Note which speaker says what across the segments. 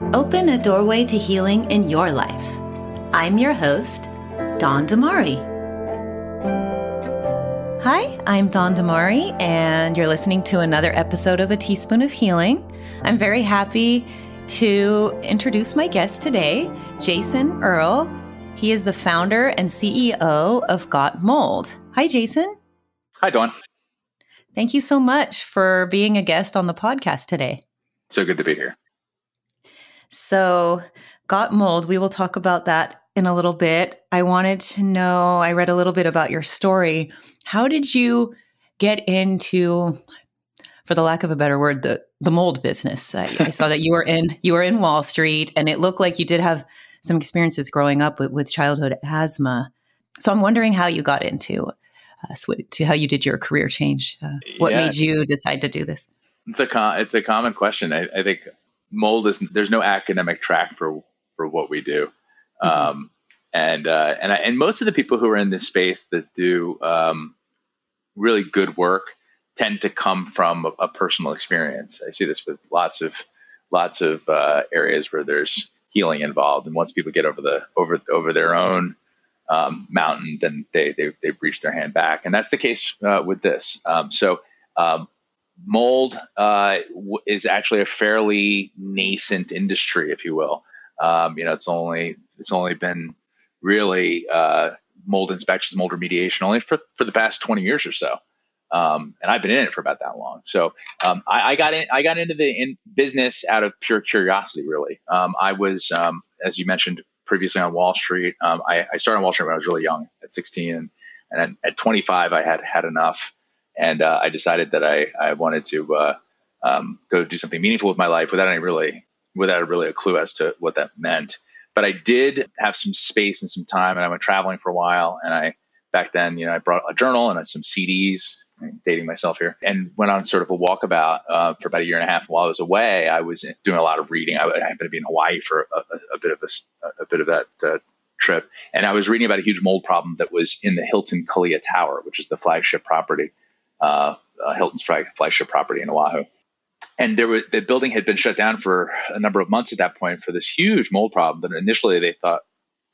Speaker 1: Open a doorway to healing in your life. I'm your host, Dawn Damari. Hi, I'm Dawn Damari, and you're listening to another episode of A Teaspoon of Healing. I'm very happy to introduce my guest today, Jason Earl. He is the founder and CEO of Got Mold. Hi, Jason.
Speaker 2: Hi, Dawn.
Speaker 1: Thank you so much for being a guest on the podcast today.
Speaker 2: So good to be here.
Speaker 1: So, Got Mold, we will talk about that in a little bit. I wanted to know, I read a little bit about your story. How did you get into for the lack of a better word, the the mold business? I, I saw that you were in you were in Wall Street and it looked like you did have some experiences growing up with, with childhood asthma. So I'm wondering how you got into uh, to how you did your career change. Uh, what yeah. made you decide to do this?
Speaker 2: It's a com- it's a common question. I, I, think mold is there's no academic track for for what we do, mm-hmm. um, and uh, and I, and most of the people who are in this space that do um, really good work tend to come from a, a, personal experience. I see this with lots of lots of uh, areas where there's healing involved, and once people get over the over over their own um, mountain, then they, they they reach their hand back, and that's the case uh, with this. Um, so. Mold uh, is actually a fairly nascent industry, if you will. Um, you know, it's only it's only been really uh, mold inspections, mold remediation, only for, for the past 20 years or so. Um, and I've been in it for about that long. So um, I, I, got in, I got into the in business out of pure curiosity. Really, um, I was, um, as you mentioned, previously on Wall Street. Um, I, I, started on Wall Street when I was really young, at 16, and, and at 25, I had had enough, and uh, I decided that I, I wanted to uh, um, go do something meaningful with my life without any really without really a clue as to what that meant. But I did have some space and some time, and I went traveling for a while. And I back then, you know, I brought a journal and some CDs I'm dating myself here, and went on sort of a walkabout uh, for about a year and a half. While I was away, I was doing a lot of reading. I, I happened to be in Hawaii for a, a, a bit of a, a, bit of that uh, trip, and I was reading about a huge mold problem that was in the Hilton Kalia Tower, which is the flagship property, uh, Hilton's flagship property in Oahu. And there was the building had been shut down for a number of months at that point for this huge mold problem that initially they thought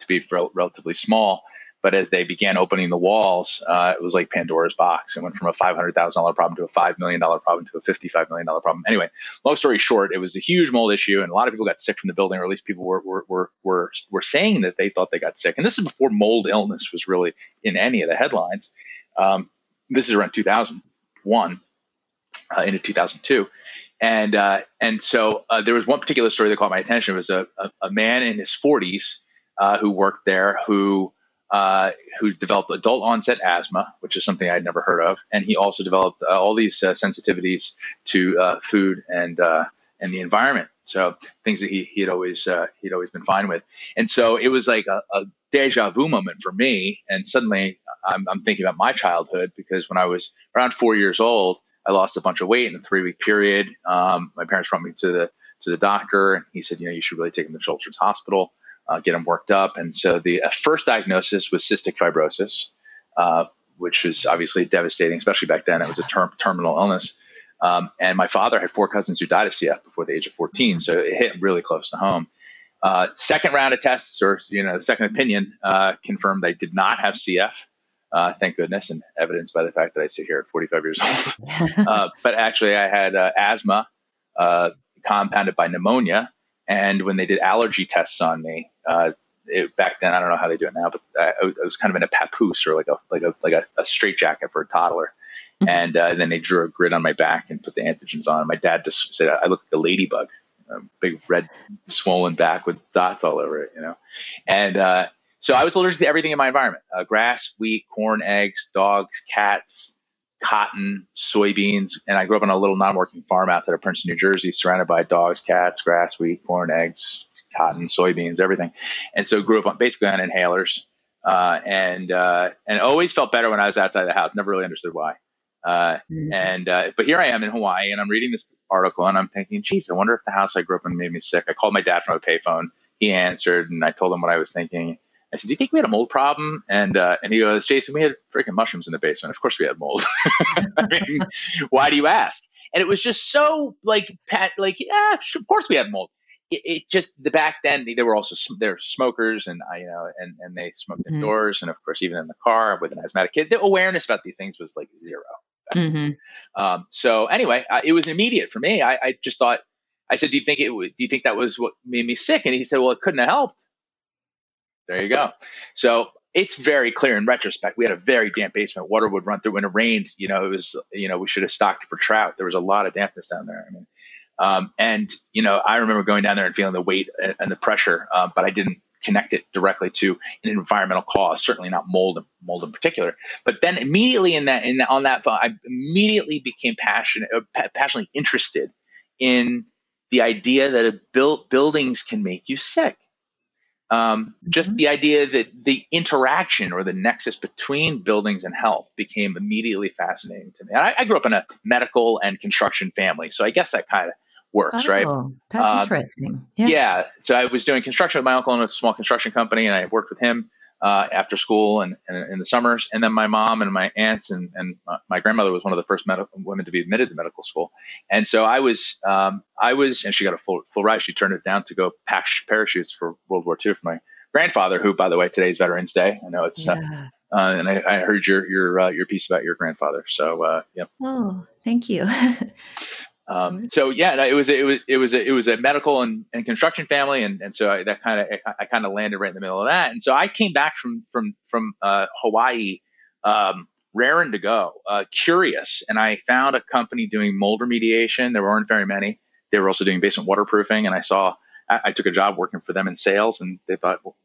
Speaker 2: to be rel- relatively small but as they began opening the walls, uh, it was like Pandora's box. It went from a $500,000 problem to a $5 million problem to a $55 million problem. Anyway, long story short, it was a huge mold issue, and a lot of people got sick from the building, or at least people were, were, were, were, were saying that they thought they got sick. And this is before mold illness was really in any of the headlines. Um, this is around 2001 uh, into 2002. And, uh, and so uh, there was one particular story that caught my attention. It was a, a, a man in his 40s uh, who worked there who uh, who developed adult onset asthma, which is something I'd never heard of, and he also developed uh, all these sensitivities to food and and the environment. So things that he he had always he'd always been fine with, and so it was like a deja vu moment for me. And suddenly I'm, I'm thinking about my childhood because when I was around four years old, I lost a bunch of weight in a three week period. Um, my parents brought me to the to the doctor, and he said, you know, you should really take him to Children's Hospital uh, get him worked up. And so the uh, first diagnosis was cystic fibrosis, uh, which was obviously devastating, especially back then. It was a term, terminal illness. Um, and my father had four cousins who died of CF before the age of 14, so it hit really close to home. Uh, second round of tests, or you know, the second opinion uh, confirmed I did not have CF. Uh, thank goodness, and evidenced by the fact that I sit here at 45 years old. but actually, I had asthma compounded by pneumonia, and when they did allergy tests on me, uh, it, back then I don't know how they do it now, but I, I, was kind of in a papoose or like a like a like a, a straight jacket for a toddler. Mm-hmm. And uh, then they drew a grid on my back and put the antigens on. And my dad just said I look like a ladybug, a big red swollen back with dots all over it, you know. And uh, so I was allergic to everything in my environment: uh, grass, wheat, corn, eggs, dogs, cats, cotton, soybeans, and I grew up on a little non-working farm outside of Princeton, New Jersey, surrounded by dogs, cats, grass, wheat, corn, eggs, cotton, soybeans, everything. And so grew up on, basically on inhalers, uh, and uh, and always felt better when I was outside the house. Never really understood why. Uh, mm-hmm. And uh, but here I am in Hawaii, and I'm reading this article, and I'm thinking, geez, I wonder if the house I grew up in made me sick. I called my dad from a payphone. He answered, and I told him what I was thinking. I said, "Do you think we had a mold problem?" And uh, and he goes, "Jason, we had freaking mushrooms in the basement. Of course we had mold. I mean, why do you ask?" And it was just so like pat, like yeah, of course we had mold. it, it, just the back then they were also they're smokers and I you know and and they smoked mm-hmm. indoors and of course even in the car with an asthmatic kid the awareness about these things was like 0 mm-hmm. um, so anyway uh, it was immediate for me I, I just thought I said do you think it do you think that was what made me sick and he said well it couldn't have helped there you go so it's very clear in retrospect. We had a very damp basement. Water would run through when it rained. You know, it was, you know, we should have stocked for trout. There was a lot of dampness down there. I mean, um, and, you know, I remember going down there and feeling the weight and the pressure, uh, but I didn't connect it directly to an environmental cause, certainly not mold, mold in particular. But then immediately in that, in that, on that, I immediately became passionate, uh, passionately interested in the idea that build, buildings can make you sick. Um, just mm-hmm. the idea that the interaction or the nexus between buildings and health became immediately fascinating to me. I, I, grew up in a medical and construction family, so I guess that kind of works,
Speaker 1: oh,
Speaker 2: right?
Speaker 1: That's uh, interesting.
Speaker 2: Yeah. yeah. So I was doing construction with my uncle in a small construction company, and I worked with him uh, after school and, and, in the summers. And then my mom and my aunts and, and my grandmother was one of the first medical women to be admitted to medical school. And so I was, um, I was, and she got a full, full ride. She turned it down to go pack parachutes for World War II for my grandfather, who, by the way, today's Veterans Day. I know it's, uh, yeah. uh, uh, and I, I, heard your your uh, your piece about your grandfather. So, uh, yeah.
Speaker 1: Oh, thank you.
Speaker 2: Um, mm-hmm. so yeah, it was it was it was a, it was a medical and, and construction family, and, and so I, that kind of I, kind of landed right in the middle of that. And so I came back from from from uh, Hawaii, um, raring to go, uh, curious, and I found a company doing mold remediation. There weren't very many. They were also doing basement waterproofing, and I saw I, I took a job working for them in sales, and they thought, well,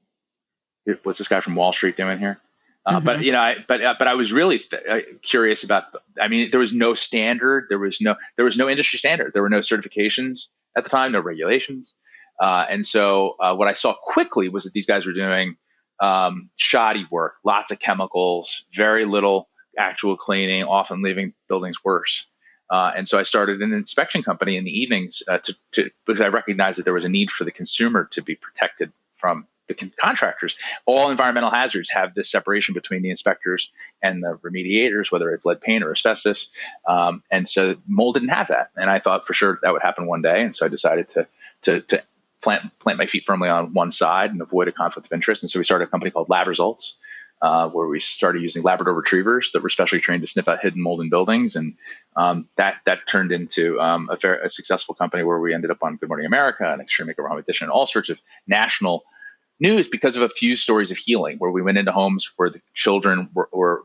Speaker 2: what's this guy from Wall Street doing here? Uh, mm-hmm. But you know, I, but uh, but I was really th- uh, curious about. I mean, there was no standard. There was no there was no industry standard. There were no certifications at the time, no regulations. Uh, and so uh, what I saw quickly was that these guys were doing um, shoddy work, lots of chemicals, very little actual cleaning, often leaving buildings worse. Uh, and so I started an inspection company in the evenings to, to, because I recognized that there was a need for the consumer to be protected from the con- contractors. All environmental hazards have this separation between the inspectors and the remediators, whether it's lead paint or asbestos. Um, and so mold didn't have that. And I thought for sure that would happen one day. And so I decided to, to, to plant, plant my feet firmly on one side and avoid a conflict of interest. And so we started a company called Lab Results. Uh, where we started using Labrador retrievers that were specially trained to sniff out hidden mold in buildings, and um, that that turned into um, a, very, a successful company where we ended up on Good Morning America and Extreme Makeover Home Edition, all sorts of national news because of a few stories of healing where we went into homes where the children were, were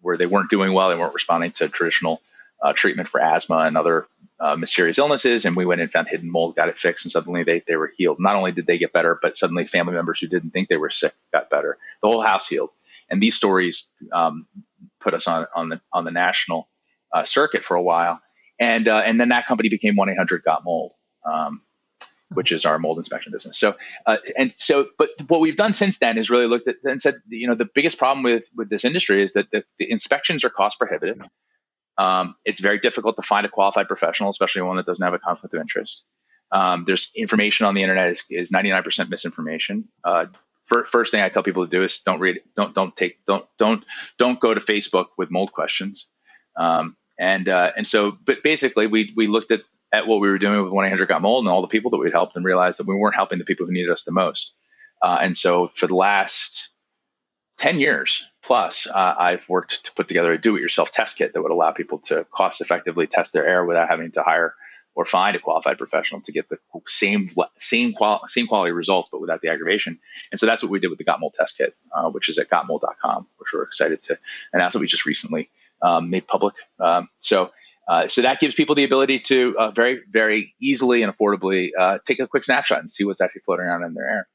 Speaker 2: where they weren't doing well, they weren't responding to traditional uh, treatment for asthma and other uh, mysterious illnesses. And we went and found hidden mold, got it fixed, and suddenly they, they were healed. Not only did they get better, but suddenly family members who didn't think they were sick got better. The whole house healed. And these stories um, put us on, on, the, on the national uh, circuit for a while. And, uh, and then that company became 1 800 Got Mold. Um, which is our mold inspection business. So, uh, and so, but what we've done since then is really looked at and said, you know, the biggest problem with with this industry is that the, the inspections are cost prohibitive. Um, it's very difficult to find a qualified professional, especially one that doesn't have a conflict of interest. Um, there's information on the internet is, is 99% misinformation. Uh, first thing I tell people to do is don't read, don't don't take, don't don't don't go to Facebook with mold questions. Um, and uh, and so, but basically, we we looked at at what we were doing with 1 800 Got Mold and all the people that we'd helped and realized that we weren't helping the people who needed us the most. Uh, and so for the last 10 years plus, uh, I've worked to put together a do it yourself test kit that would allow people to cost effectively test their air without having to hire or find a qualified professional to get the same same qual- same quality results, but without the aggravation. And so that's what we did with the Got Mold test kit, uh, which is at gotmold.com, which we're excited to announce that we just recently um, made public. Um, so uh, so that gives people the ability to uh, very, very easily and affordably uh, take a quick snapshot and see what's actually floating around in their air.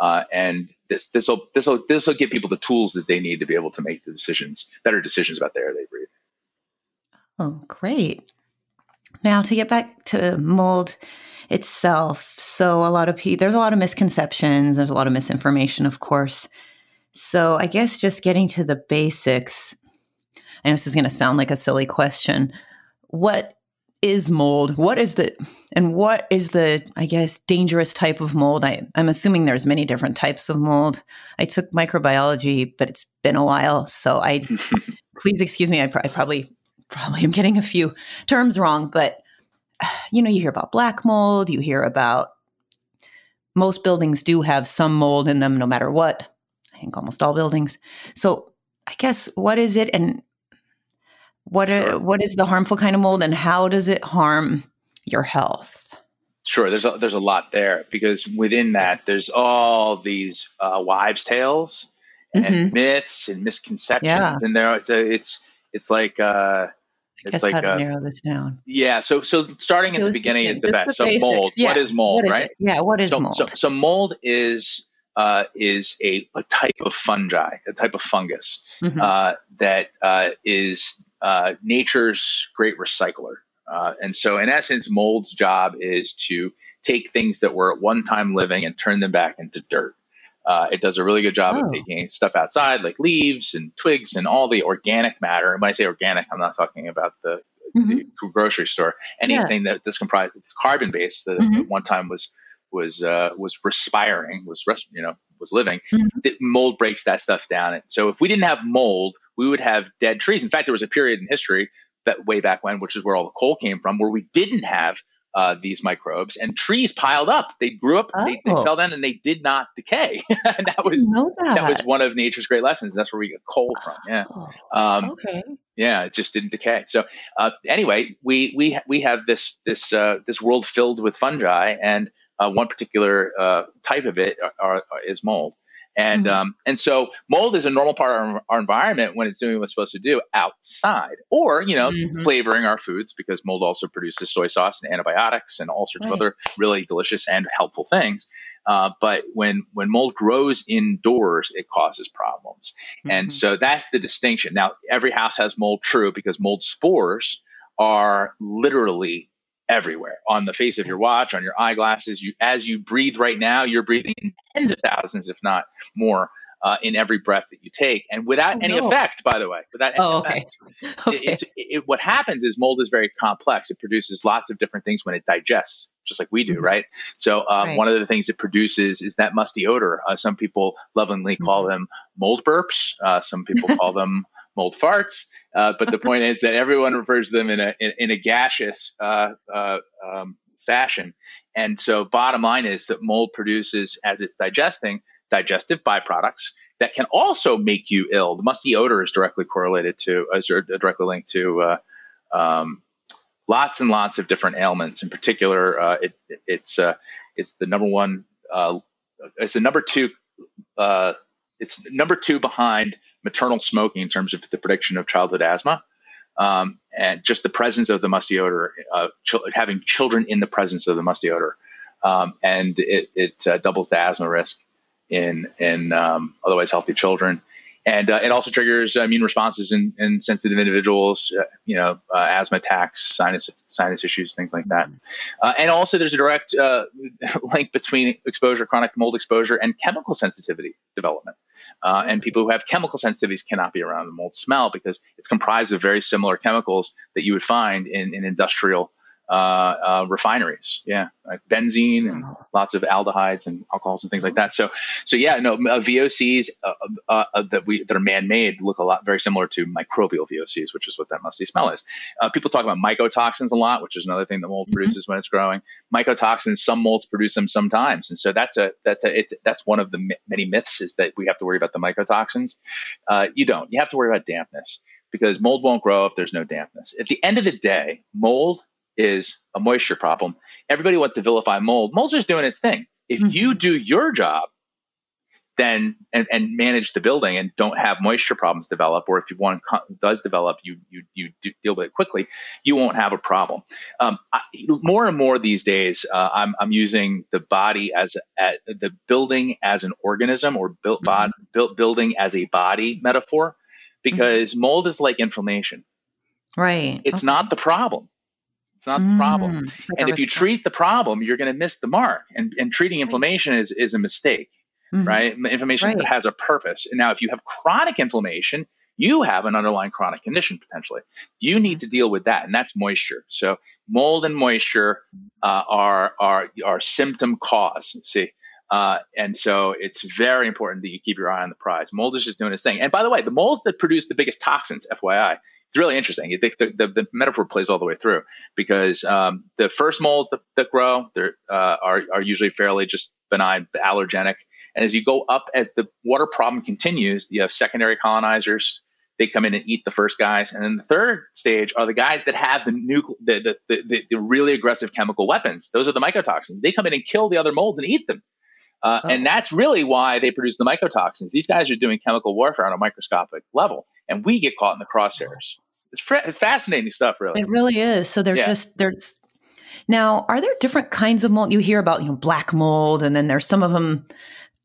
Speaker 2: Uh, and this this will this will this will give people the tools that they need to be able to make the decisions, better decisions about the air they breathe.
Speaker 1: Oh, great! Now to get back to mold itself, so a lot of people there's a lot of misconceptions, there's a lot of misinformation, of course. So I guess just getting to the basics. I know this is going to sound like a silly question, what is mold? What is the and what is the I guess dangerous type of mold? I, I'm assuming there's many different types of mold. I took microbiology, but it's been a while, so I please excuse me. I, pr- I probably probably am getting a few terms wrong, but you know you hear about black mold, you hear about most buildings do have some mold in them, no matter what. I think almost all buildings. So I guess what is it, and what sure. are, what is the harmful kind of mold, and how does it harm your health?
Speaker 2: Sure, there's a, there's a lot there because within that there's all these uh, wives' tales and mm-hmm. myths and misconceptions, yeah. and there it's a, it's it's like uh,
Speaker 1: it's guess like how to a, narrow this down.
Speaker 2: Yeah, so so starting at the beginning is the best. The so mold, yeah. what is mold, what is right? It?
Speaker 1: Yeah, what is
Speaker 2: so,
Speaker 1: mold?
Speaker 2: So, so mold is uh, is a, a type of fungi, a type of fungus mm-hmm. uh, that uh, is uh, nature's great recycler. Uh, and so, in essence, mold's job is to take things that were at one time living and turn them back into dirt. Uh, it does a really good job oh. of taking stuff outside, like leaves and twigs and all the organic matter. And when I say organic, I'm not talking about the, mm-hmm. the grocery store. Anything yeah. that that's comprised, it's carbon based. That mm-hmm. at one time was was uh, was respiring, was res- you know was living. Mm-hmm. The mold breaks that stuff down. And so if we didn't have mold, we would have dead trees. In fact, there was a period in history that way back when, which is where all the coal came from, where we didn't have uh, these microbes and trees piled up. They grew up, oh. they, they, oh. fell down, and they did not decay. and that was that. that. was one of nature's great lessons. That's where we get coal from. Yeah.
Speaker 1: Oh. Um, okay.
Speaker 2: Yeah, it just didn't decay. So uh, anyway, we we we have this this uh, this world filled with fungi, and uh, one particular uh, type of it are, are, is mold. And mm-hmm. um, and so mold is a normal part of our, our, environment when it's doing what it's supposed to do outside, or you know, mm-hmm. flavoring our foods because mold also produces soy sauce and antibiotics and all sorts right. of other really delicious and helpful things. Uh, but when when mold grows indoors, it causes problems, mm-hmm. and so that's the distinction. Now, every house has mold, true, because mold spores are literally everywhere on the face of your watch, on your eyeglasses. You, as you breathe right now, you're breathing tens of thousands, if not more, uh, in every breath that you take, and without oh, any no. effect, by the way. Without any oh, okay. effect. okay. It, it, what happens is mold is very complex. It produces lots of different things when it digests, just like we do, mm-hmm. right? So um, right. one of the things it produces is that musty odor. Uh, some people lovingly call mm-hmm. them mold burps. Uh, some people call them mold farts. Uh, but the point is that everyone refers to them in a in, in a gaseous uh, uh, um, fashion. And so, bottom line is that mold produces, as it's digesting, digestive byproducts that can also make you ill. The musty odor is directly correlated to, is directly linked to. Uh, um, lots and lots of different ailments. In particular, uh, it, it's uh, it's the number one. it's the number two it's number two behind maternal smoking in terms of the prediction of childhood asthma. Um, and just the presence of the musty odor, uh, ch- having children in the presence of the musty odor, um, and it, it uh, doubles the asthma risk in in um, otherwise healthy children, and uh, it also triggers immune responses in, in sensitive individuals, uh, you know, uh, asthma attacks, sinus sinus issues, things like that, uh, and also there's a direct link between exposure, chronic mold exposure, and chemical sensitivity development. Uh, and people who have chemical sensitivities cannot be around the mold smell because it's comprised of very similar chemicals that you would find in, in industrial uh, uh, refineries. Yeah, like benzene and lots of aldehydes and alcohols and things like that. So, so yeah, no uh, VOCs uh, uh, uh, that we that are man-made look a lot very similar to microbial VOCs, which is what that musty smell is. people talk about mycotoxins a lot, which is another thing that mold mm-hmm. produces when it's growing. Mycotoxins, some molds produce them sometimes, and so that's a that's a that's one of the many myths is that we have to worry about the mycotoxins. you don't. You have to worry about dampness because mold won't grow if there's no dampness. At the end of the day, mold is a moisture problem. Everybody wants to vilify mold. Mold's just doing its thing. If mm-hmm. you do your job, then and, and, manage the building and don't have moisture problems develop, or if you one does develop, you you you deal with it quickly, you won't have a problem. Um, I, more and more these days, uh, I'm I'm using the body as a, the building as an organism or built mm-hmm. bod, built building as a body metaphor, because mm-hmm. mold is like inflammation.
Speaker 1: Right.
Speaker 2: It's okay. not the problem. It's not the problem. Mm, like and if you treat the problem, you're going to miss the mark. And, and treating inflammation is, is a mistake, mm-hmm. right? Inflammation right. has a purpose. And now, if you have chronic inflammation, you have an underlying chronic condition potentially. You need to deal with that, and that's moisture. So mold and moisture uh, are are are symptom cause. See. Uh, and so it's very important that you keep your eye on the prize. Mold is just doing its thing. And by the way, the molds that produce the biggest toxins, FYI, it's really interesting. The, the, the, metaphor plays all the way through because um, the first molds that, that grow uh, are, are usually fairly just benign, allergenic. And as you go up, as the water problem continues, you have secondary colonizers. They come in and eat the first guys, and then the third stage are the guys that have the nucle- the, the, the, the really aggressive chemical weapons. Those are the mycotoxins. They come in and kill the other molds and eat them. Uh, oh. And that's really why they produce the mycotoxins. These guys are doing chemical warfare on a microscopic level, and we get caught in the crosshairs. It's, fr- fascinating stuff, really.
Speaker 1: It really is. So they're yeah. just they're now. Are there different kinds of mold? You hear about you know black mold, and then there's some of them.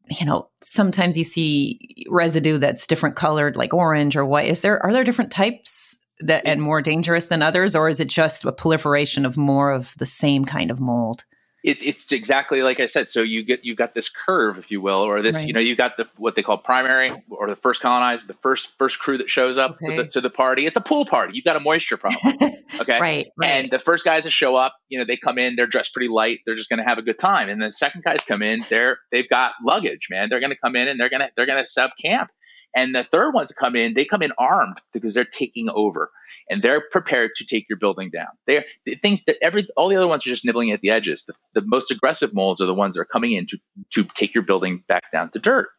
Speaker 1: You know, sometimes you see residue that's different colored, like orange or white. Is there are there different types that and more dangerous than others, or is it just a proliferation of more of the same kind of mold?
Speaker 2: It, it's exactly like I said. So you get you've got this curve, if you will, or this right. you know you've got the what they call primary or the first colonized, the first first crew that shows up okay. to, the, to the party. It's a pool party. You've got a moisture problem, okay?
Speaker 1: right, right.
Speaker 2: And the first guys that show up, you know, they come in, they're dressed pretty light, they're just going to have a good time. And then the second guys come in, they're they've got luggage, man. They're going to come in and they're going to they're going to set up camp. And the third ones come in, they come in armed because they're taking over and they're prepared to take your building down. They, they think that every all the other ones are just nibbling at the edges. The, the most aggressive molds are the ones that are coming in to, to take your building back down to dirt.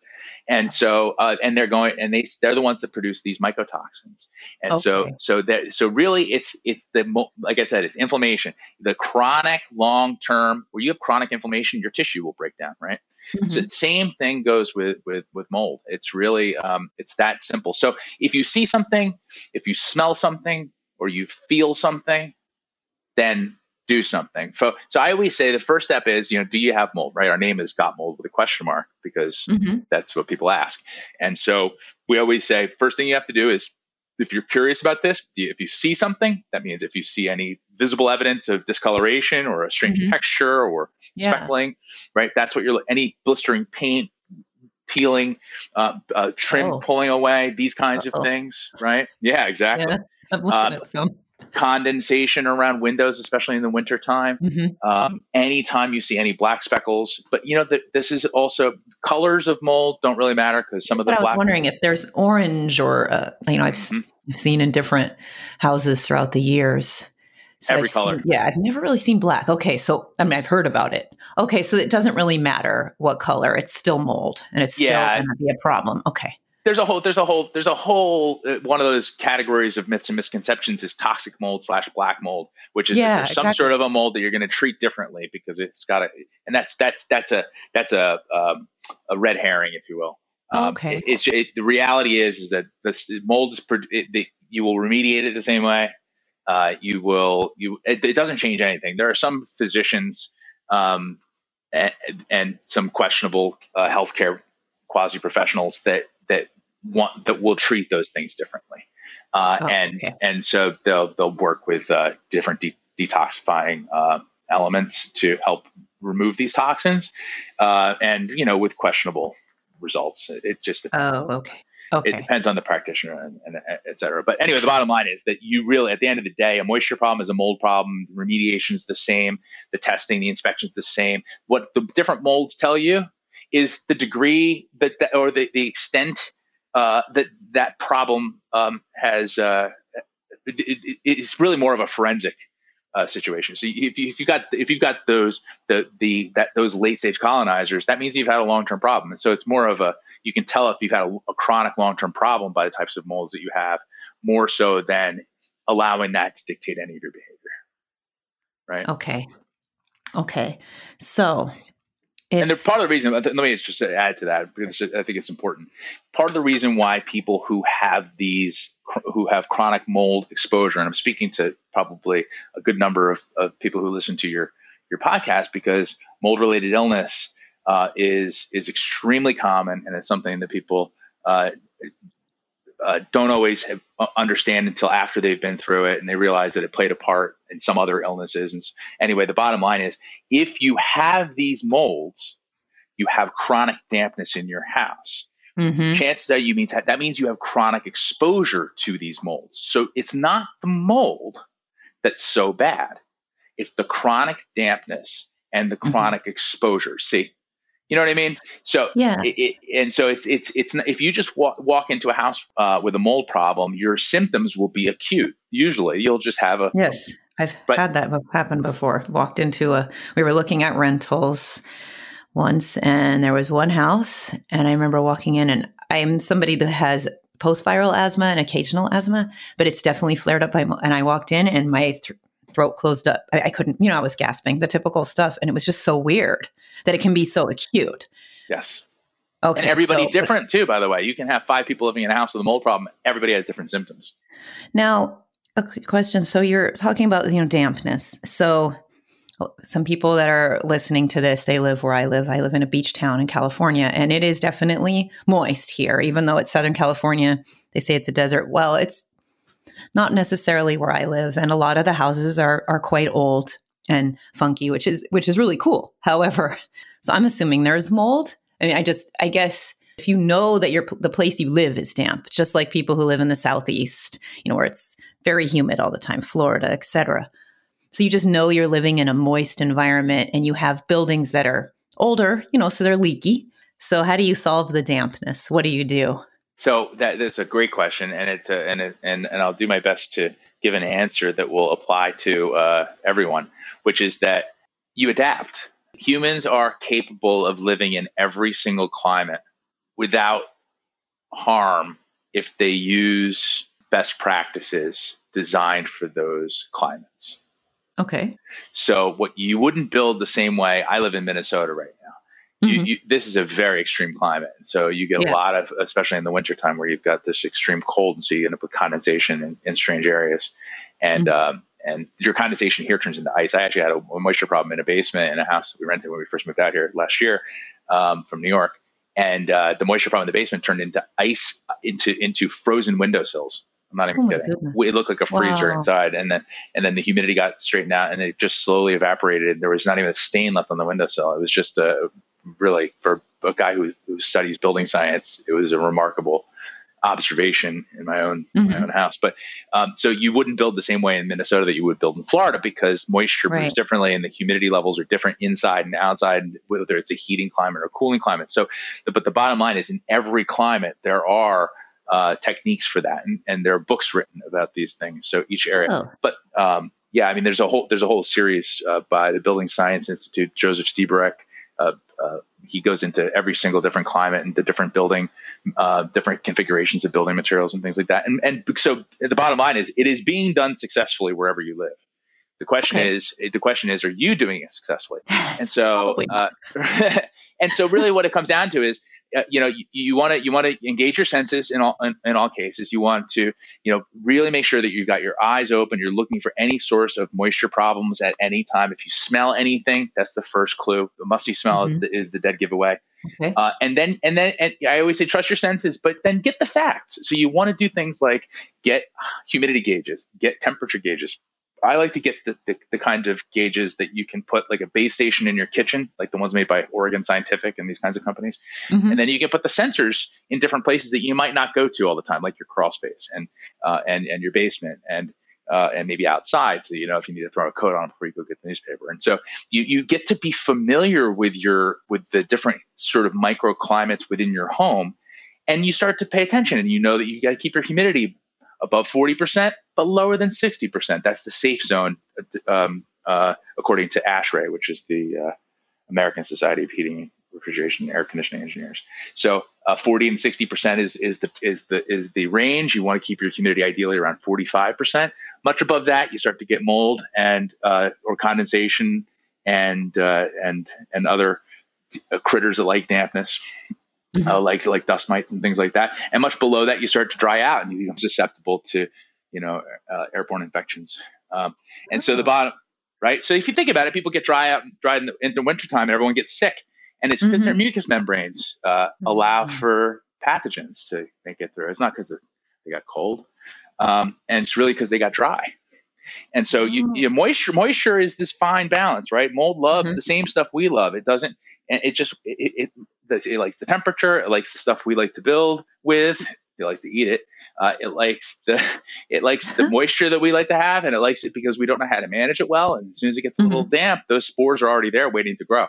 Speaker 2: And so, uh, and they're going, and they they're the ones that produce these mycotoxins. And okay. so, so that so really, it's it's the like I said, it's inflammation. The chronic, long term, where you have chronic inflammation, your tissue will break down, right? Mm-hmm. So the same thing goes with with with mold. It's really um, it's that simple. So if you see something, if you smell something, or you feel something, then do something. So, so I always say the first step is, you know, do you have mold, right? Our name is got mold with a question mark because mm-hmm. that's what people ask. And so we always say, first thing you have to do is, if you're curious about this, if you see something, that means if you see any visible evidence of discoloration or a strange mm-hmm. texture or yeah. speckling, right? That's what you're, any blistering paint, peeling, uh, uh, trim oh. pulling away, these kinds Uh-oh. of things, right? Yeah, exactly. Yeah, I'm looking uh, at some condensation around windows, especially in the wintertime. Mm-hmm. Um, anytime you see any black speckles, but you know that this is also colors of mold don't really matter because some of the.
Speaker 1: But
Speaker 2: I
Speaker 1: was wondering mold, if there's orange or uh, you know I've mm-hmm. seen in different houses throughout the years.
Speaker 2: So Every
Speaker 1: I've
Speaker 2: color.
Speaker 1: Seen, yeah, I've never really seen black. Okay, so I mean, I've heard about it. Okay, so it doesn't really matter what color; it's still mold, and it's still yeah. going to be a problem. Okay
Speaker 2: there's a whole there's a whole there's a whole uh, one of those categories of myths and misconceptions is toxic mold slash black mold which is yeah, there's some exactly. sort of a mold that you're going to treat differently because it's got a and that's that's that's a that's a um, a red herring if you will.
Speaker 1: Um, okay.
Speaker 2: it, it's it, the reality is is that the mold is it, the, you will remediate it the same way. Uh, you will you it, it, doesn't change anything. There are some physicians um, and, and some questionable uh, healthcare quasi professionals that that want that will treat those things differently. Uh, oh, and okay. and so they'll they'll work with uh, different de- detoxifying uh, elements to help remove these toxins, uh, and you know with questionable results. It, it just
Speaker 1: depends. oh okay. Okay.
Speaker 2: It depends on the practitioner and, and et cetera. But anyway, the bottom line is that you really, at the end of the day, a moisture problem is a mold problem. Remediation is the same. The testing, the inspection is the same. What the different molds tell you is the degree that, that or the, the extent uh, that that problem um, has uh, it, it, it's really more of a forensic uh, situation. So if you if you got if you've got those the the that those late stage colonizers, that means you've had a long term problem. And so it's more of a you can tell if you've had a, a chronic long term problem by the types of molds that you have, more so than allowing that to dictate any of your behavior. Right.
Speaker 1: Okay. Okay. So
Speaker 2: and part of the reason, let me just add to that because I think it's important. Part of the reason why people who have these, who have chronic mold exposure, and I'm speaking to probably a good number of, of people who listen to your your podcast, because mold related illness uh, is is extremely common, and it's something that people uh, uh, don't always have, uh, understand until after they've been through it and they realize that it played a part in some other illnesses. And anyway, the bottom line is if you have these molds, you have chronic dampness in your house. Mm-hmm. Chances are you mean that, that means you have chronic exposure to these molds. So it's not the mold that's so bad. It's the chronic dampness and the mm-hmm. chronic mm-hmm. exposure. See, You know what I mean? So
Speaker 1: yeah,
Speaker 2: it, it, and so it's it's it's if you just walk, walk into a house uh, with a mold problem, your symptoms will be acute. Usually, you'll just have a
Speaker 1: yes. I've but, had that happen before. Walked into a we were looking at rentals once, and there was one house, and I remember walking in, and I'm somebody that has post viral asthma and occasional asthma, but it's definitely flared up by. And I walked in, and my th- throat closed up. I, I couldn't, you know, I was gasping, the typical stuff, and it was just so weird that it can be so acute.
Speaker 2: Yes. Okay. And everybody so, different too, by the way. You can have five people living in a house with a mold problem. Everybody has different symptoms.
Speaker 1: Now, a question. So you're talking about, you know, dampness. So oh, some people that are listening to this, they live where I live. I live in a beach town in California, and it is definitely moist here, even though it's Southern California. They say it's a desert. Well, it's not necessarily where I live, and a lot of the houses are are quite old and funky, which is which is really cool. However, so I'm assuming there's mold. I mean, I just I guess if you know that your the place you live is damp, just like people who live in the southeast, you know, where it's very humid all the time, Florida, etc. So you just know you're living in a moist environment and you have buildings that are older, you know, so they're leaky. So how do you solve the dampness? What do you do?
Speaker 2: So that, that's a great question, and it's a, and, it, and and I'll do my best to give an answer that will apply to uh, everyone, which is that you adapt. Humans are capable of living in every single climate without harm if they use best practices designed for those climates.
Speaker 1: Okay.
Speaker 2: So what you wouldn't build the same way. I live in Minnesota right You, mm-hmm. you, this is a very extreme climate. So you get yeah. a lot of, especially in the wintertime where you've got this extreme cold, and so you end up with condensation in, in strange areas, and mm-hmm. um, and your condensation here turns into ice. I actually had a, a, moisture problem in a basement in a house that we rented when we first moved out here last year um, from New York, and uh, the moisture problem in the basement turned into ice into into frozen windowsills. I'm not even oh kidding. Goodness. It looked like a freezer wow. inside, and then and then the humidity got straightened out, and it just slowly evaporated. There was not even a stain left on the windowsill. It was just a really for a guy who, who studies building science, it was a remarkable observation in my own mm-hmm. my own house. But um, so you wouldn't build the same way in Minnesota that you would build in Florida because moisture right. moves differently and the humidity levels are different inside and outside, whether it's a heating climate or cooling climate. So, the, but the bottom line is, in every climate there are uh, techniques for that, and, and, there are books written about these things. So each area, oh. but um, yeah, I mean, there's a whole there's a whole series uh, by the Building Science Institute, Joseph Lstiburek. Uh, uh, he goes into every single different climate and the different building, uh, different configurations of building materials and things like that. And, and so the bottom line is, it is being done successfully wherever you live. The question okay. is, the question is, are you doing it successfully? And so, uh, and so, really, what it comes down to is you know you want to you want to engage your senses in all in, in, all cases. You want to you know really make sure that you've got your eyes open you're looking for any source of moisture problems at any time. If you smell anything that's the first clue. The musty smell mm-hmm. is, the, is the dead giveaway. Okay. uh, and then and then and i always say trust your senses but then get the facts. So you want to do things like get humidity gauges get temperature gauges I like to get the, the, the, kind of gauges that you can put like a base station in your kitchen, like the ones made by Oregon Scientific and these kinds of companies. Mm-hmm. And then you can put the sensors in different places that you might not go to all the time, like your crawl space and uh, and and your basement and uh, and maybe outside. So you know if you need to throw a coat on before you go get the newspaper. And so you you get to be familiar with your with the different sort of microclimates within your home, and you start to pay attention, and you know that you got to keep your humidity above 40%, but lower than 60%. That's the safe zone, um, uh, according to ASHRAE, which is the uh, American Society of Heating, Refrigeration, and Air Conditioning Engineers. So, uh, 40 and 60% is is the is the is the range. You want to keep your humidity ideally around 45%. Much above that, you start to get mold and uh, or condensation and uh, and and other uh, critters that like dampness mm-hmm. uh, like like dust mites and things like that. And much below that, you start to dry out and you become susceptible to you know uh, airborne infections. Um, and oh. so the bottom, right? So if you think about it, people get dry out, dry in the, in the wintertime, and everyone gets sick. And it's because mm-hmm. their mucous membranes uh, mm-hmm. allow for pathogens to make it through. It's not because they got cold, um, and it's really because they got dry. And so you, oh. you know, moisture moisture is this fine balance, right? Mold loves mm-hmm. the same stuff we love. It doesn't, and it just it, it, it likes the temperature. It likes the stuff we like to build with. It likes to eat it. Uh, it likes the it likes the moisture that we like to have, and it likes it because we don't know how to manage it well. And as soon as it gets a mm-hmm. little damp, those spores are already there waiting to grow.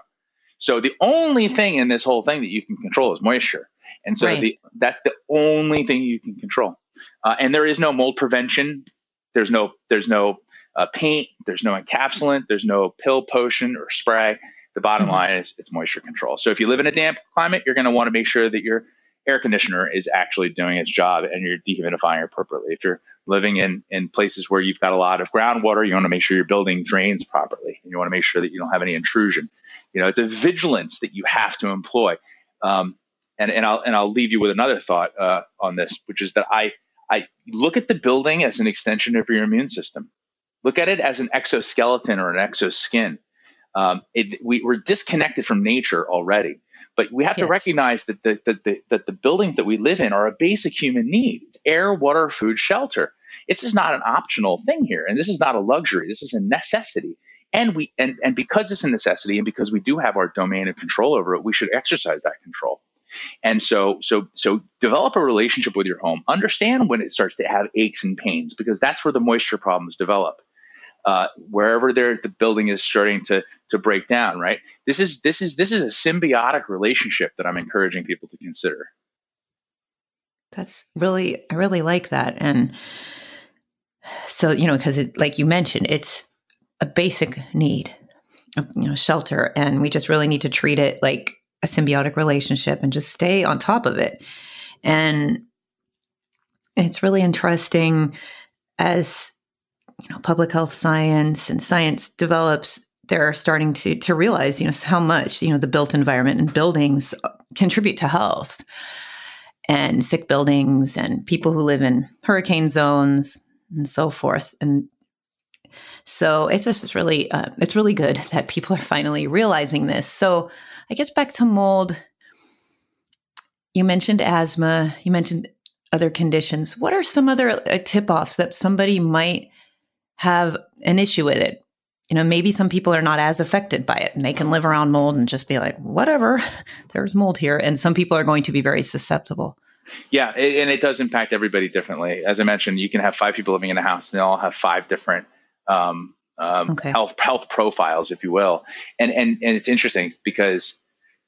Speaker 2: So the only thing in this whole thing that you can control is moisture. And so right. the, that's the only thing you can control. Uh, and there is no mold prevention. There's no there's no uh, paint. There's no encapsulant. There's no pill, potion, or spray. The bottom mm-hmm. line is it's moisture control. So if you live in a damp climate, you're going to want to make sure that your air conditioner is actually doing its job and you're dehumidifying appropriately. If you're living in, in places where you've got a lot of groundwater, you want to make sure your building drains properly. And you want to make sure that you don't have any intrusion. You know, it's a vigilance that you have to employ. Um, and, and I'll and I'll leave you with another thought uh, on this, which is that I I look at the building as an extension of your immune system. Look at it as an exoskeleton or an exoskin. Um, it, we, are disconnected from nature already, but we have yes. to recognize that the, that, the, that the buildings that we live in are a basic human need. It's air, water, food, shelter. It's just not an optional thing here, and this is not a luxury. This is a necessity. And we and, and because it's a necessity, and because we do have our domain of control over it, we should exercise that control. And so, so, so develop a relationship with your home. Understand when it starts to have aches and pains because that's where the moisture problems develop. Uh, wherever the building is starting to to break down, right? This is this is this is a symbiotic relationship that I'm encouraging people to consider.
Speaker 1: That's really I really like that, and so you know because like you mentioned, it's a basic need, you know, shelter, and we just really need to treat it like a symbiotic relationship and just stay on top of it. And it's really interesting as you know public health science and science develops they're starting to to realize you know how much you know the built environment and buildings contribute to health and sick buildings and people who live in hurricane zones and so forth and so it's just it's really uh, it's really good that people are finally realizing this so I guess back to mold. You mentioned asthma. You mentioned other conditions. What are some other uh, tip offs that somebody might have an issue with it? You know, maybe some people are not as affected by it and they can live around mold and just be like, whatever, there's mold here. And some people are going to be very susceptible.
Speaker 2: Yeah, and it does impact everybody differently. As I mentioned, you can have five people living in a house and they all have five different um, um, okay. health health profiles, if you will. And and and it's interesting because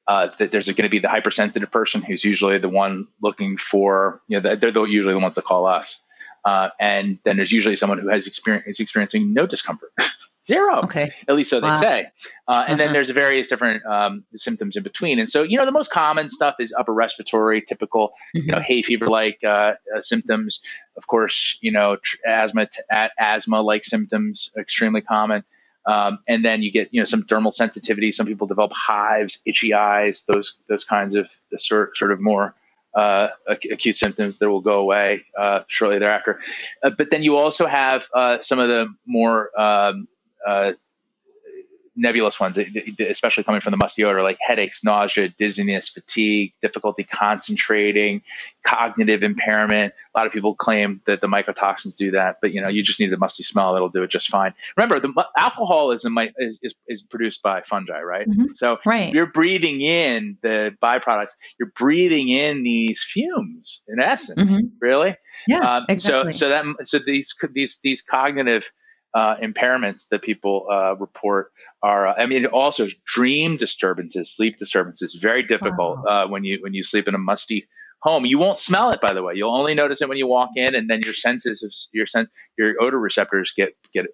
Speaker 2: uh, that there's going to be the hypersensitive person who's usually the one looking for you know they're the, usually the ones that call us, uh, and then there's usually someone who has experience is experiencing no discomfort. Zero.
Speaker 1: Okay.
Speaker 2: At least so wow. they say. Uh, and uh-huh. then there's various different um, symptoms in between. And so, you know, the most common stuff is upper respiratory, typical, mm-hmm. you know, mm-hmm. hay fever like uh, uh, symptoms. Of course, you know, tr- asthma, t- asthma like symptoms, extremely common. Um, and then you get, you know, some dermal sensitivity. Some people develop hives, itchy eyes, those those kinds of sort sort of more uh, acute symptoms that will go away uh, shortly thereafter. Uh, but then you also have uh, some of the more um, uh, nebulous ones, especially coming from the musty odor, like headaches, nausea, dizziness, fatigue, difficulty concentrating, cognitive impairment. A lot of people claim that the mycotoxins do that, but you know, you just need the musty smell; it'll do it just fine. Remember, the alcohol is, is, is, is produced by fungi, right?
Speaker 1: Mm-hmm.
Speaker 2: So
Speaker 1: right.
Speaker 2: you're breathing in the byproducts. You're breathing in these fumes, in essence. Mm-hmm. Really?
Speaker 1: Yeah. Um,
Speaker 2: exactly. So so that so these these these cognitive uh, impairments that people uh, report are. Uh, I mean, also dream disturbances, sleep disturbances, very difficult wow. Uh, when you when you sleep in a musty home. You won't smell it, by the way. You'll only notice it when you walk in, and then your senses, of, your sense, your odor receptors get get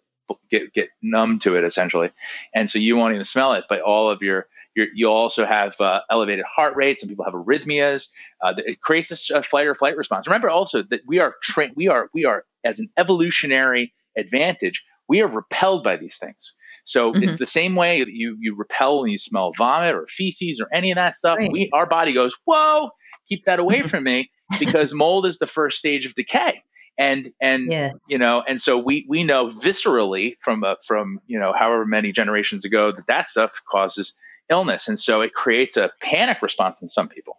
Speaker 2: get get numb to it essentially, and so you won't even smell it. But all of your your you also have uh, elevated heart rate. Some people have arrhythmias. Uh, it creates a, a, flight or flight response. Remember also that we are trained. We are we are as an evolutionary advantage, we are repelled by these things. So mm-hmm. it's the same way that you you repel when you smell vomit or feces or any of that stuff. Right. We our body goes, whoa, keep that away from me because mold is the first stage of decay. And and yes. you know and so we we know viscerally from a, from you know however many generations ago that that stuff causes illness and so it creates a panic response in some people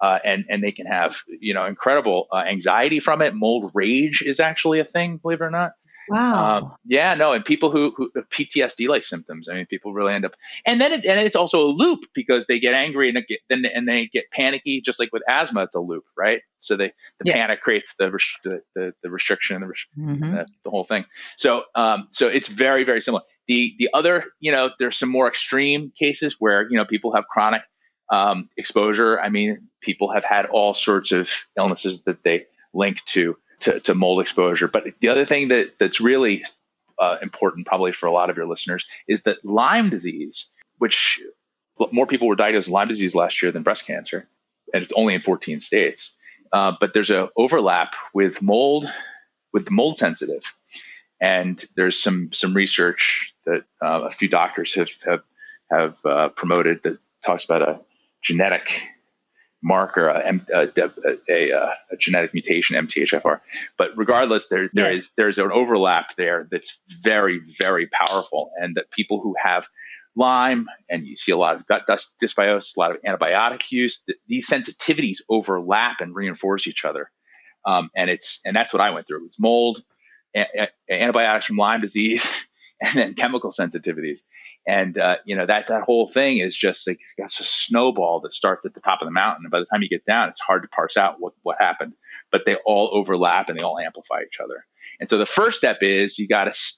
Speaker 2: uh, and and they can have you know incredible uh, anxiety from it. Mold rage is actually a thing, believe it or not.
Speaker 1: Wow. Um,
Speaker 2: yeah, no, and people who, who PTSD like symptoms. I mean, people really end up, and then it, and it's also a loop because they get angry and get, then and they get panicky. Just like with asthma, it's a loop, right? So they the yes. panic creates the, the, the the restriction and the, mm-hmm. the, the whole thing. So um so it's very very similar. the the other, you know, there's some more extreme cases where you know people have chronic um, exposure. I mean, people have had all sorts of illnesses that they link to to, to mold exposure. But the other thing that that's really uh, important, probably for a lot of your listeners, is that Lyme disease, which more people were diagnosed with Lyme disease last year than breast cancer, and it's only in 14 states. Uh, but there's an overlap with mold, with mold sensitive, and there's some some research that uh, a few doctors have have have uh, promoted that talks about a genetic marker, a, a, a, a, genetic mutation, MTHFR. But regardless, there there yes. is there's an overlap there that's very very powerful, and that people who have Lyme and you see a lot of gut dust dysbiosis, a lot of antibiotic use. these sensitivities overlap and reinforce each other, um, and it's and that's what I went through. It was mold, a- antibiotics from Lyme disease, and then chemical sensitivities. And uh, you know that that whole thing is just like it's a snowball that starts at the top of the mountain, and by the time you get down, it's hard to parse out what what happened. But they all overlap and they all amplify each other. And so the first step is you got to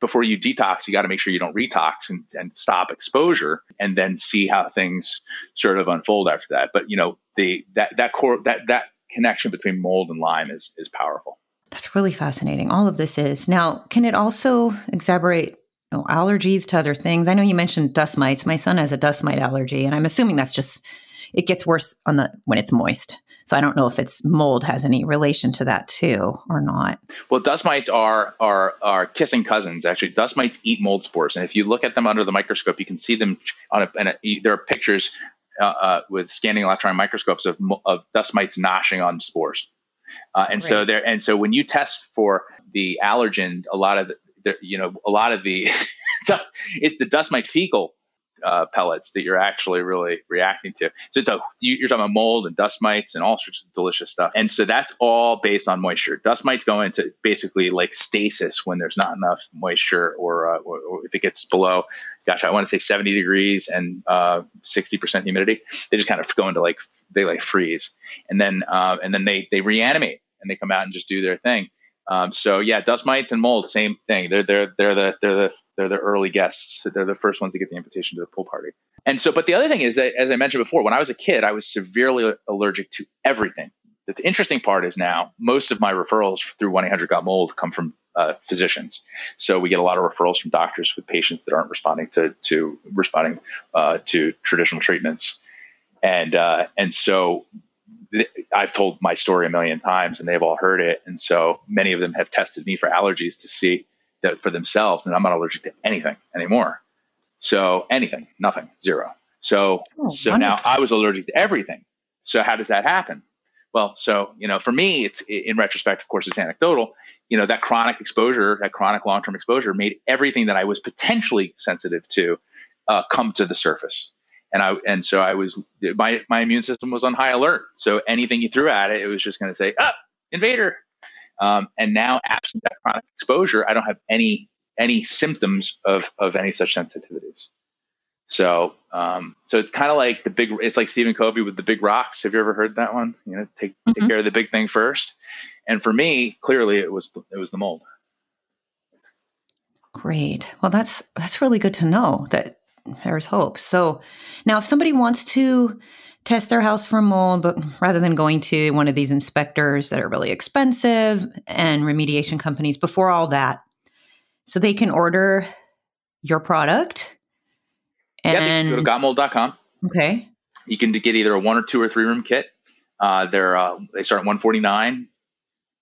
Speaker 2: before you detox, you got to make sure you don't retox and, and stop exposure, and then see how things sort of unfold after that. But you know the that that core that that connection between mold and Lyme is is powerful.
Speaker 1: That's really fascinating. All of this is now. Can it also exacerbate you know, allergies to other things? I know you mentioned dust mites. My son has a dust mite allergy, and I'm assuming that's just it gets worse on the when it's moist. So I don't know if it's mold has any relation to that too or not.
Speaker 2: Well, dust mites are are are kissing cousins. Actually, dust mites eat mold spores, and if you look at them under the microscope, you can see them on a. And a, there are pictures uh, uh, with scanning electron microscopes of, of dust mites noshing on spores. Uh, and so there, and so when you test for the allergen, a lot of the, you know, a lot of the, it's the dust mite fecal uh, pellets that you're actually really reacting to. So it's a you're talking about mold and dust mites and all sorts of delicious stuff. And so that's all based on moisture. Dust mites go into basically like stasis when there's not enough moisture, or, uh, or, or if it gets below, gosh, I want to say 70 degrees and uh, 60% humidity. They just kind of go into like they like freeze, and then uh, and then they they reanimate and they come out and just do their thing. Um, so yeah, dust mites and mold, same thing. They're they're they're the they're the they're the early guests. They're the first ones to get the invitation to the pool party. And so, but the other thing is that, as I mentioned before, when I was a kid, I was severely allergic to everything. The interesting part is now most of my referrals through 1 800 Got Mold come from uh, physicians. So we get a lot of referrals from doctors with patients that aren't responding to to responding uh, to traditional treatments, and uh, and so I've told my story a million times and they've all heard it. And so many of them have tested me for allergies to see that for themselves. And I'm not allergic to anything anymore. So anything, nothing, zero. So, oh, so wonderful. now I was allergic to everything. So how does that happen? Well, so, you know, for me, it's in retrospect, of course, it's anecdotal. You know, that chronic exposure, that chronic long term exposure made everything that I was potentially sensitive to uh, come to the surface and I and so I was my my immune system was on high alert. So anything you threw at it, it was just going to say, "Up, oh, invader." Um, and now, absent that chronic exposure, I don't have any any symptoms of of any such sensitivities. So, um, so it's kind of like the big. It's like Stephen Covey with the big rocks. Have you ever heard that one? You know, take mm-hmm. take care of the big thing first. And for me, clearly, it was it was the mold.
Speaker 1: Great. Well, that's that's really good to know that there's hope. So now, if somebody wants to test their house for mold, but rather than going to one of these inspectors that are really expensive and remediation companies, before all that, so they can order your product
Speaker 2: and yeah, go to gotmold.com.
Speaker 1: Okay.
Speaker 2: You can get either a one or two or three room kit. Uh, they're uh, they start at 149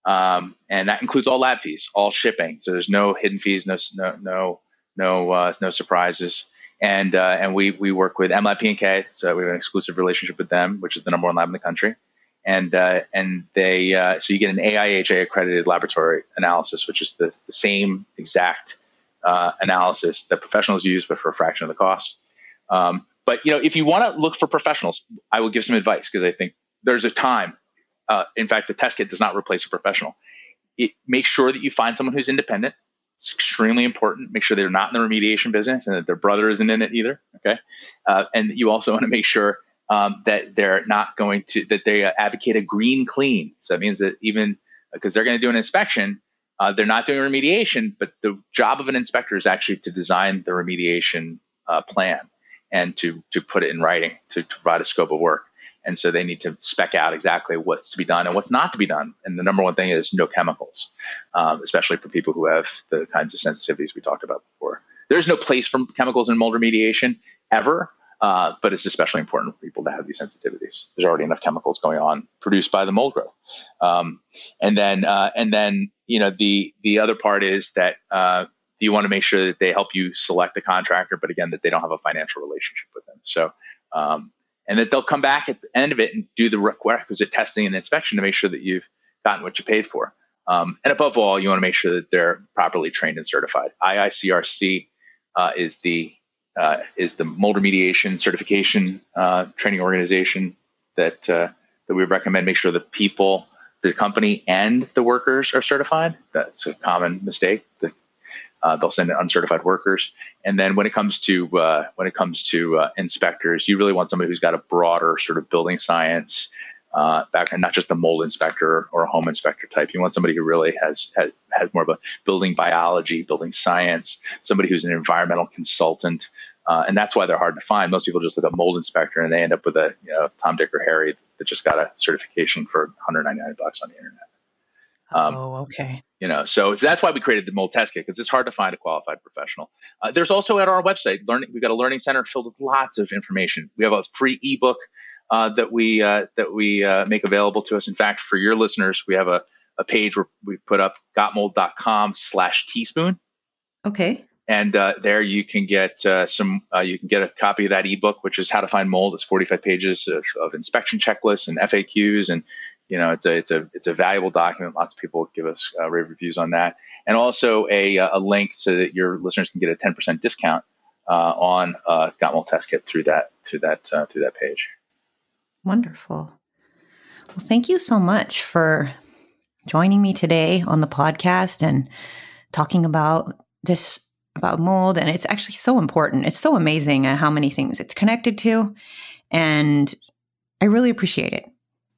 Speaker 2: um, and that includes all lab fees, all shipping. So there's no hidden fees, no no no no uh, no surprises and uh, and we we work with EMLab P&K, so we have an exclusive relationship with them, which is the number one lab in the country, and uh, and they uh, so you get an AIHA accredited laboratory analysis, which is the the same exact uh, analysis that professionals use, but for a fraction of the cost. Um, but you know, if you want to look for professionals, I will give some advice because I think there's a time. Uh, in fact, the test kit does not replace a professional. It, make sure that you find someone who's independent it's extremely important. Make sure they're not in the remediation business and that their brother isn't in it either. Okay. Uh, and you also want to make sure um, that they're not going to, that they advocate a green clean. So that means that even because they're going to do an inspection, uh, they're not doing remediation, but the job of an inspector is actually to design the remediation uh, plan and to to put it in writing to, to, provide a scope of work. And so they need to spec out exactly what's to be done and what's not to be done. And the number one thing is no chemicals, um, especially for people who have the kinds of sensitivities we talked about before. There's no place for chemicals in mold remediation ever. Uh, but it's especially important for people to have these sensitivities. There's already enough chemicals going on produced by the mold growth, um, and then uh, and then you know the the other part is that uh, you want to make sure that they help you select the contractor, but again that they don't have a financial relationship with them. So um, and that they'll come back at the end of it and do the requisite testing and inspection to make sure that you've gotten what you paid for. Um, and above all, you want to make sure that they're properly trained and certified. IICRC uh, is the uh, is the mold remediation certification uh, training organization that uh, that we recommend. Make sure the people, the company, and the workers are certified. That's a common mistake. The, uh, they'll send in uncertified workers. And then when it comes to uh, when it comes to uh, inspectors, you really want somebody who's got a broader sort of building science uh, background, not just a mold inspector or a home inspector type. You want somebody who really has, has, has more of a building biology, building science, somebody who's an environmental consultant. Uh, and that's why they're hard to find. Most people just look at mold inspector and they end up with a you know, Tom, Dick, or Harry that just got a certification for 199 bucks on the internet.
Speaker 1: Um, oh, okay.
Speaker 2: You know, so, that's why we created the mold test kit because it's hard to find a qualified professional. Uh, there's also at our website, learning. We've got a learning center filled with lots of information. We have a free ebook uh, that we uh, that we uh, make available to us. In fact, for your listeners, we have a, a page where we put up gotmold.com slash teaspoon.
Speaker 1: Okay.
Speaker 2: And uh, there you can get uh, some. you can get a copy of that ebook, which is how to find mold. It's 45 pages of, of inspection checklists and FAQs, and you know it's a it's a it's a valuable document. Lots of people give us uh, rave reviews on that, and also a, uh, a link so that your listeners can get a 10% discount uh, on uh, Got Mold Test Kit through that through that through that page.
Speaker 1: Wonderful. Well, thank you so much for joining me today on the podcast and talking about this about mold and it's actually so important. It's so amazing how many things it's connected to and I really appreciate it.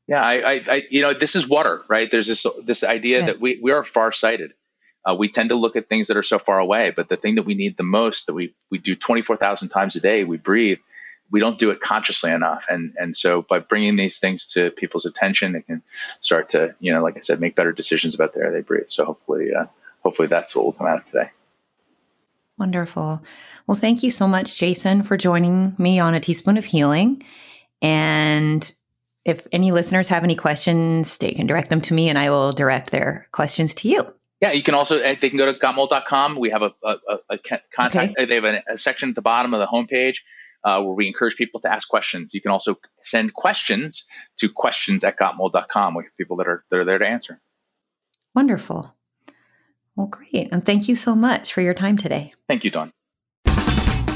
Speaker 2: Yeah, I, I, I you know, this is water, right? There's this this idea yeah. that we we are farsighted. Uh, we tend to look at things that are so far away, but the thing that we need the most, that we we do 24,000 times a day, we breathe, we don't do it consciously enough. And and so by bringing these things to people's attention, they can start to you know, like I said, make better decisions about the air they breathe. So hopefully, uh, hopefully that's what will come out of today.
Speaker 1: Wonderful. Well, thank you so much, Jason, for joining me on a teaspoon of healing. And if any listeners have any questions, they can direct them to me, and I will direct their questions to you.
Speaker 2: Yeah, you can also they can go to gotmold.com. We have a, a, a contact. Okay. They have a, a, section at the bottom of the homepage uh, where we encourage people to ask questions. You can also send questions to questions at gotmold.com have people that are, that are there to answer.
Speaker 1: Wonderful. Well, great. And thank you so much for your time today.
Speaker 2: Thank you, Dawn.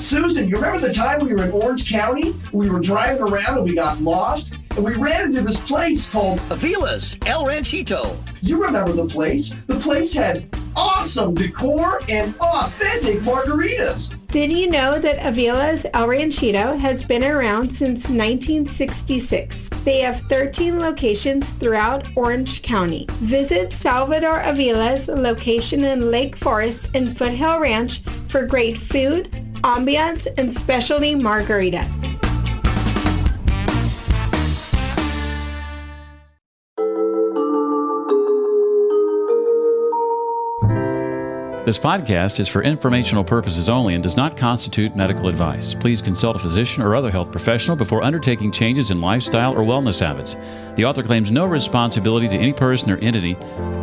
Speaker 3: Susan, you remember the time we were in Orange County? We were driving around and we got lost, and we ran into this place called
Speaker 4: Avila's El Ranchito.
Speaker 3: You remember the place? The place had awesome decor and authentic margaritas.
Speaker 5: Did you know that Avila's El Ranchito has been around since 1966? They have 13 locations throughout Orange County. Visit Salvador Avila's location in Lake Forest and Foothill Ranch for great food, ambiance, and specialty margaritas.
Speaker 6: This podcast is for informational purposes only and does not constitute medical advice. Please consult a physician or other health professional before undertaking changes in lifestyle or wellness habits. The author claims no responsibility to any person or entity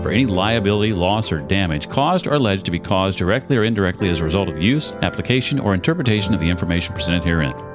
Speaker 6: for any liability, loss, or damage caused or alleged to be caused directly or indirectly as a result of the use, application, or interpretation of the information presented herein.